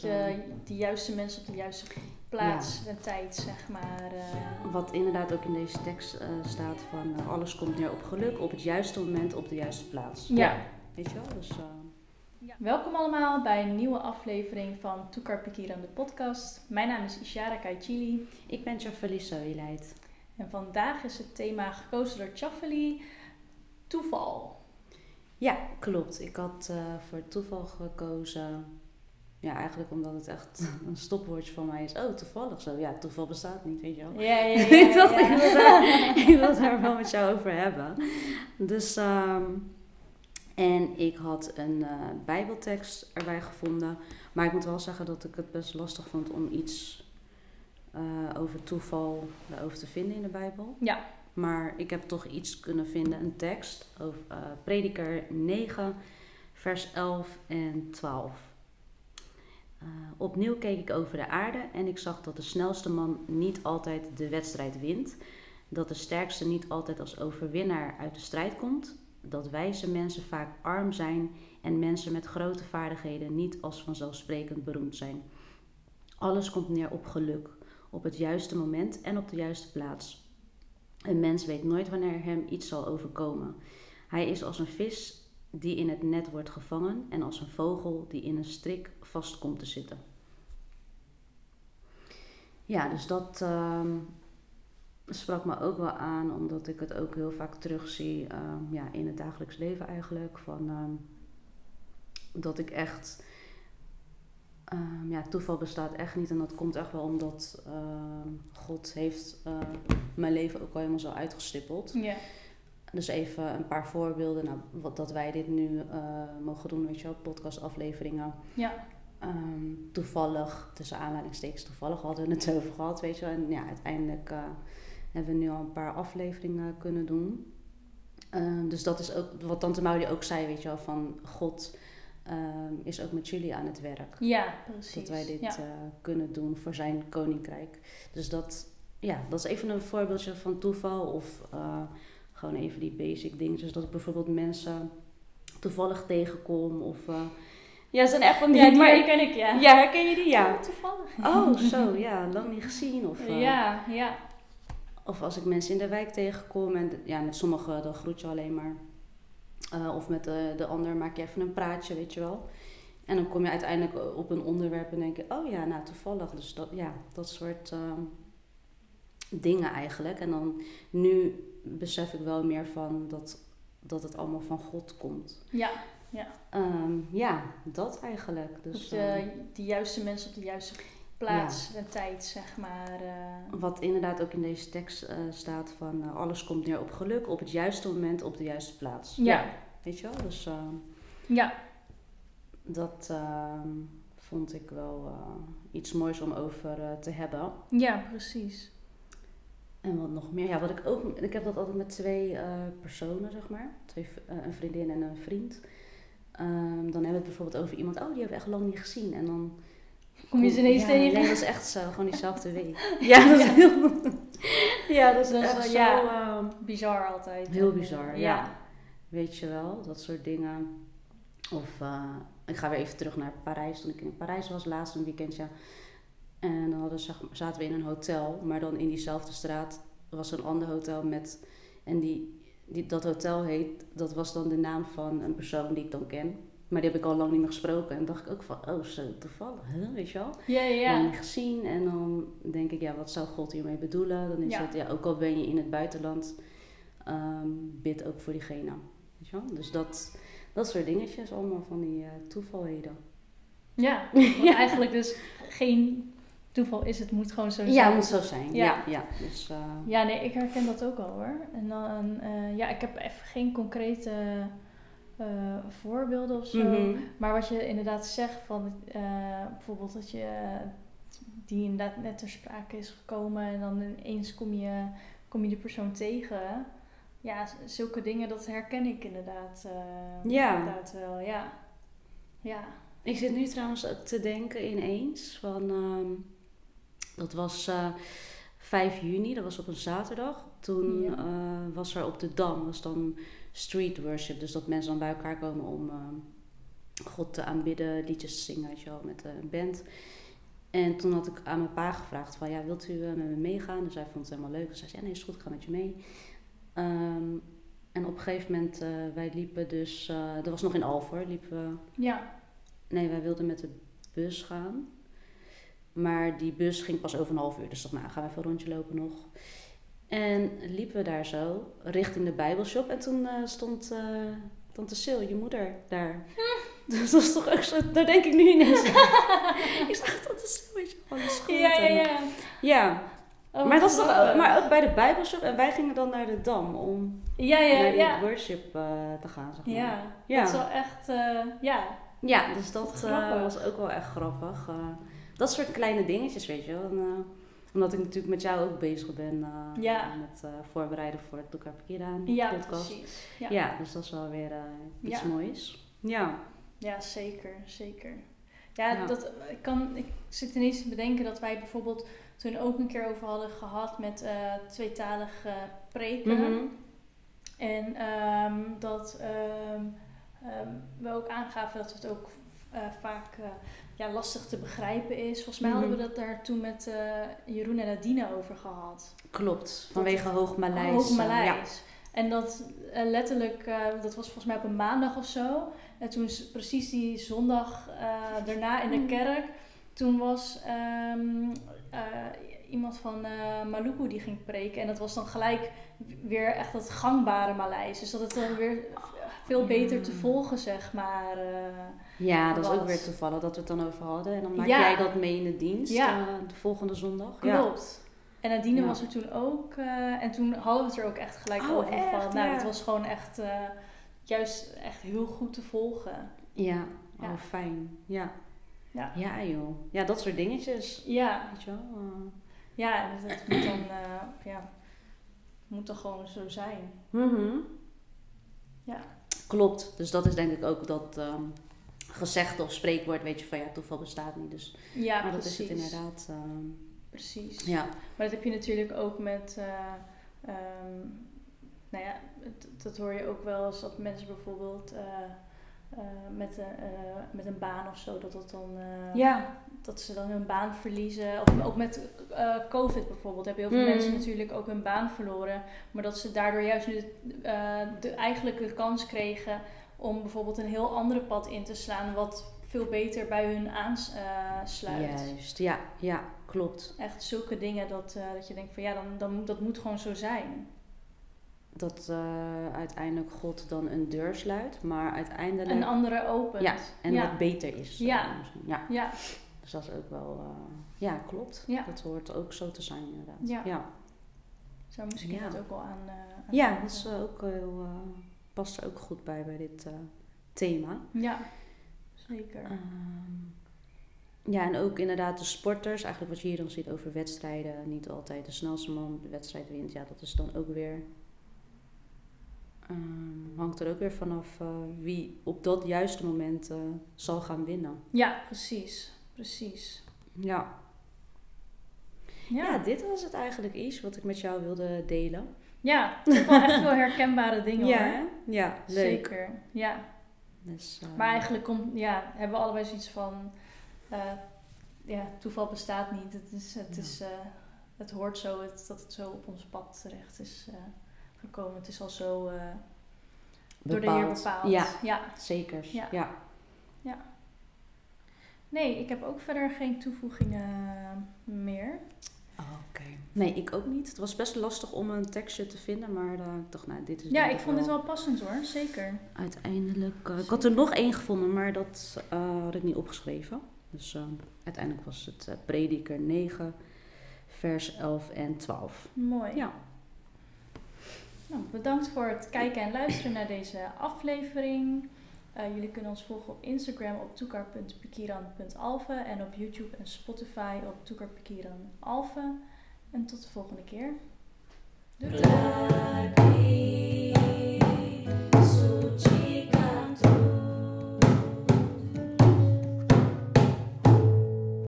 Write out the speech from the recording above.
Dus de, de juiste mensen op de juiste plaats en tijd, zeg maar. eh. Wat inderdaad ook in deze tekst eh, staat van eh, alles komt neer op geluk, op het juiste moment, op de juiste plaats. ja. Weet je wel? Dus, eh, Welkom allemaal bij een nieuwe aflevering van Toekar Pikiran de podcast. Mijn naam is Ishara Kaichili ik ben Jafali Soileid. en vandaag is het thema gekozen door Chaffeli, toeval. Ja, klopt. Ik had eh, voor toeval gekozen. Ja, eigenlijk omdat het echt een stopwoordje van mij is. Oh, toevallig zo. Ja, toeval bestaat niet, weet je wel. Ja, ja, ja. ik dacht, ja. ik, wil daar, ik wil het daar wel met jou over hebben. Dus, ehm, en ik had een eh, bijbeltekst erbij gevonden. Maar ik moet wel zeggen dat ik het best lastig vond om iets eh, over toeval over te vinden in de Bijbel. Ja. Maar ik heb toch iets kunnen vinden, een tekst over eh, Prediker 9, vers 11 en 12. Eh, opnieuw keek ik over de aarde en ik zag dat de snelste man niet altijd de wedstrijd wint. Dat de sterkste niet altijd als overwinnaar uit de strijd komt. Dat wijze mensen vaak arm zijn en mensen met grote vaardigheden niet als vanzelfsprekend beroemd zijn. Alles komt neer op geluk, op het juiste moment en op de juiste plaats. Een mens weet nooit wanneer hem iets zal overkomen. Hij is als een vis die in het net wordt gevangen en als een vogel die in een strik vast komt te zitten. Ja, dus dat ehm, sprak me ook wel aan, omdat ik het ook heel vaak terugzie ehm, ja, in het dagelijks leven eigenlijk. Van, ehm, dat ik echt, ja, toeval bestaat echt niet en dat komt echt wel omdat God heeft mijn leven ook al helemaal zo uitgestippeld. Dus even een paar voorbeelden. Nou, wat, dat wij dit nu eh, mogen doen, weet je wel, podcastafleveringen. Ja. Ehm, toevallig, tussen aanleidingstekens toevallig hadden we het over gehad, weet je wel. En ja, uiteindelijk eh, hebben we nu al een paar afleveringen kunnen doen. Ehm, dus dat is ook wat Tante Maudie ook zei, weet je wel, van God ehm, is ook met jullie aan het werk. Ja, precies. Dat wij dit Ja. eh, kunnen doen voor zijn koninkrijk. Dus dat, ja, dat is even een voorbeeldje van toeval. Of gewoon even die basic dingetjes. Dat ik bijvoorbeeld mensen toevallig tegenkom. Of, eh, ja, zijn echt van die... Ja, die maar herken ik, ja. ja, herken je die? Ja. Oh, toevallig. Oh, zo, ja, lang niet gezien. Of, eh, Ja, ja. of als ik mensen in de wijk tegenkom en ja, met sommigen dan groet je alleen maar. Eh, of met de, de ander maak je even een praatje, weet je wel. En dan kom je uiteindelijk op een onderwerp en denk je, oh ja, nou toevallig. Dus dat, ja, dat soort dingen eigenlijk. En dan nu besef ik wel meer van dat, dat het allemaal van God komt. Ja. Ehm, ja, dat eigenlijk. Dus, de, ehm, de juiste mensen op de juiste plaats en tijd, zeg maar. eh. Wat inderdaad ook in deze tekst eh, staat van eh, alles komt neer op geluk, op het juiste moment, op de juiste plaats. Ja. Weet je wel? Dus ehm, Ja. dat vond ik wel iets moois om over te hebben. Ja, precies. En wat nog meer? Ja, wat ik ook... Ik heb dat altijd met twee eh, personen, zeg maar. Twee, eh, een vriendin en een vriend. Ehm, dan hebben we het bijvoorbeeld over iemand... Oh, die hebben we echt lang niet gezien. En dan... Kom je ze ineens ja, tegen? Nee, dat is echt zo. Gewoon diezelfde week. Ja, dat is heel... Ja, dat is Dat echt zo... ja. ehm, Bizar altijd. Heel eh, bizar, ja. Weet je wel, dat soort dingen. Of eh, ik ga weer even terug naar Parijs. Toen ik in Parijs was, laatst een weekendje. En dan hadden, zaten we in een hotel. Maar dan in diezelfde straat was een ander hotel met... En die, die, dat hotel heet, dat was dan de naam van een persoon die ik dan ken. Maar die heb ik al lang niet meer gesproken. En dacht ik ook van, oh zo toevallig, hè? weet je wel. Ja, ja, ja. niet gezien. En dan denk ik, ja, wat zou God hiermee bedoelen? Dan is Ja. het, ja, ook al ben je in het buitenland, ehm, bid ook voor diegene. Weet je wel? Dus dat, dat soort dingetjes, allemaal van die eh, toevalheden. Ja, wat eigenlijk dus geen toeval is. Het moet gewoon zo zijn. Ja, het moet zo zijn. Ja. Ja, ja. Dus, eh, Ja, nee, ik herken dat ook al hoor. En dan, eh, ja, ik heb even geen concrete eh, voorbeelden of zo. mhm. Maar wat je inderdaad zegt van eh, bijvoorbeeld dat je die inderdaad net ter sprake is gekomen en dan ineens kom je, kom je de persoon tegen. Ja, zulke dingen, dat herken ik inderdaad, eh, Ja. inderdaad wel. Ja. Ja. Ik zit nu trouwens te denken ineens van... ehm, dat was eh 5 juni, dat was op een zaterdag. Toen Ja. eh, was er op de Dam, was dan street worship. Dus dat mensen dan bij elkaar komen om, ehm, God te aanbidden, liedjes te zingen, weet je wel, met een band. En toen had ik aan mijn pa gevraagd van, ja, wilt u met me meegaan? Dus hij vond het helemaal leuk. Dus hij zei, ja, nee, is goed, ik ga met je mee. Ehm, en op een gegeven moment, uh, wij liepen dus, uh, dat was nog in Alver, liepen we. Ja. Nee, wij wilden met de bus gaan. Maar die bus ging pas over een half uur. Dus dacht, nou, gaan we even een rondje lopen nog. En liepen we daar zo, richting de Bijbelshop. En toen uh, stond Tante Sil, je moeder, daar. Dus dat is toch ook zo, daar denk ik nu ineens. ik zag Tante Sil, weet je gewoon, de Ja, ja, ja. Ja. Oh, maar, dat is toch, maar ook bij de Bijbelshop. En wij gingen dan naar de Dam om Ja, ja, naar ja. worship eh, te gaan, zeg maar. Ja, Ja. dat is wel echt, eh, ja. Ja, dus dat eh, was ook wel echt grappig. Dat soort kleine dingetjes, weet je wel. En, eh, omdat ik natuurlijk met jou ook bezig ben eh, Ja. met eh, voorbereiden voor het Kiraan Ja, podcast. precies. Ja. Ja. dus dat is wel weer iets Ja. moois. Ja. Ja, zeker, zeker. Ja, Ja. Dat, ik, kan, ik zit ineens te bedenken dat wij bijvoorbeeld toen ook een keer over hadden gehad met tweetalig preken. Mhm. En ehm, dat ehm, ehm, we ook aangaven dat het ook eh, vaak eh, ja, lastig te begrijpen is. Volgens mij hadden we Mhm. dat daar toen met eh, Jeroen en Adina over gehad. Klopt, vanwege Hoog Maleis. Hoog Maleis. En dat letterlijk, dat was volgens mij op een maandag of zo. En toen precies die zondag daarna in de Hmm. kerk, toen was ehm, eh, iemand van Maluku die ging preken. En dat was dan gelijk weer echt dat gangbare Maleis. Dus dat het dan weer veel beter te Ja. volgen, zeg maar. eh. Ja, dat is ook weer toevallig dat we het dan over hadden. En dan maak Ja. jij dat mee in de dienst Ja. eh, de volgende zondag. Klopt. En Nadine was er toen ook. eh, en toen hadden we het er ook echt gelijk Oh, over. echt? Van, nou, het was gewoon echt, juist echt heel goed te volgen. Ja, oh fijn. Ja. Ja. ja, joh. Ja, dat soort dingetjes. Ja, Weet je wel. ja en dat moet dan, ja, moet dan gewoon zo zijn. Mhm. Ja. Klopt. Dus dat is denk ik ook dat ehm gezegd of spreekwoord, weet je, van ja, toeval bestaat niet. Dus, Ja, maar dat precies. is het inderdaad. ehm, Precies. ja. Maar dat heb je natuurlijk ook met, eh, ehm, nou ja, dat hoor je ook wel eens dat mensen bijvoorbeeld eh, met, een, eh, met een baan of zo, dat dat dan, eh, ja. dat ze dan hun baan verliezen. Of ook met eh, COVID bijvoorbeeld hebben heel veel Mm. mensen natuurlijk ook hun baan verloren. Maar dat ze daardoor juist nu eh, de, eigenlijk de kans kregen om bijvoorbeeld een heel andere pad in te slaan, wat veel beter bij hun aansluit. Juist. Ja, ja, klopt. Echt zulke dingen dat, eh, dat je denkt van ja, dan, dan, dat moet gewoon zo zijn. Dat eh, uiteindelijk God dan een deur sluit, maar uiteindelijk. Een andere opent. Ja, en ja. wat beter is. Ja. ja. Ja, Dus dat is ook wel. eh, ja, klopt. Ja. Dat hoort ook zo te zijn, inderdaad. Ja. ja. zou misschien het ook wel aan. eh, aan Ja, dat is ook heel, past er ook goed bij bij dit thema. Ja, zeker. Ehm, ja, en ook inderdaad de sporters. Eigenlijk wat je hier dan ziet over wedstrijden. Niet altijd de snelste man de wedstrijd wint. Ja, dat is dan ook weer... ehm, hangt er ook weer vanaf eh, wie op dat juiste moment eh, zal gaan winnen. Ja, precies. Precies. Ja. Ja, ja, dit was het eigenlijk iets wat ik met jou wilde delen. ja zijn wel echt veel herkenbare dingen ja, hoor. ja, leuk. Zeker. Ja. Dus, eh, Maar eigenlijk komt, ja, hebben we allebei zoiets van, ja, toeval bestaat niet. Het, is, het, Ja. is, het hoort zo het, dat het zo op ons pad terecht is gekomen. Het is al zo eh, door de Heer bepaald. Ja, ja. zeker. Ja. ja. Nee, ik heb ook verder geen toevoegingen meer. Oh, Oké. Nee, ik ook niet. Het was best lastig om een tekstje te vinden, maar eh, ik dacht, nou, dit is Ja, ik vond dit wel passend hoor, zeker. Uiteindelijk, eh, ik had er nog één gevonden, maar dat eh, had ik niet opgeschreven. Dus eh, uiteindelijk was het eh, Prediker 9, vers 11 en 12. Mooi. Ja. Nou, bedankt voor het kijken en luisteren naar deze aflevering. Eh, jullie kunnen ons volgen op Instagram op toekar.pikiran.alve en op YouTube en Spotify op toekarpikiranalve. En tot de volgende keer. Doei.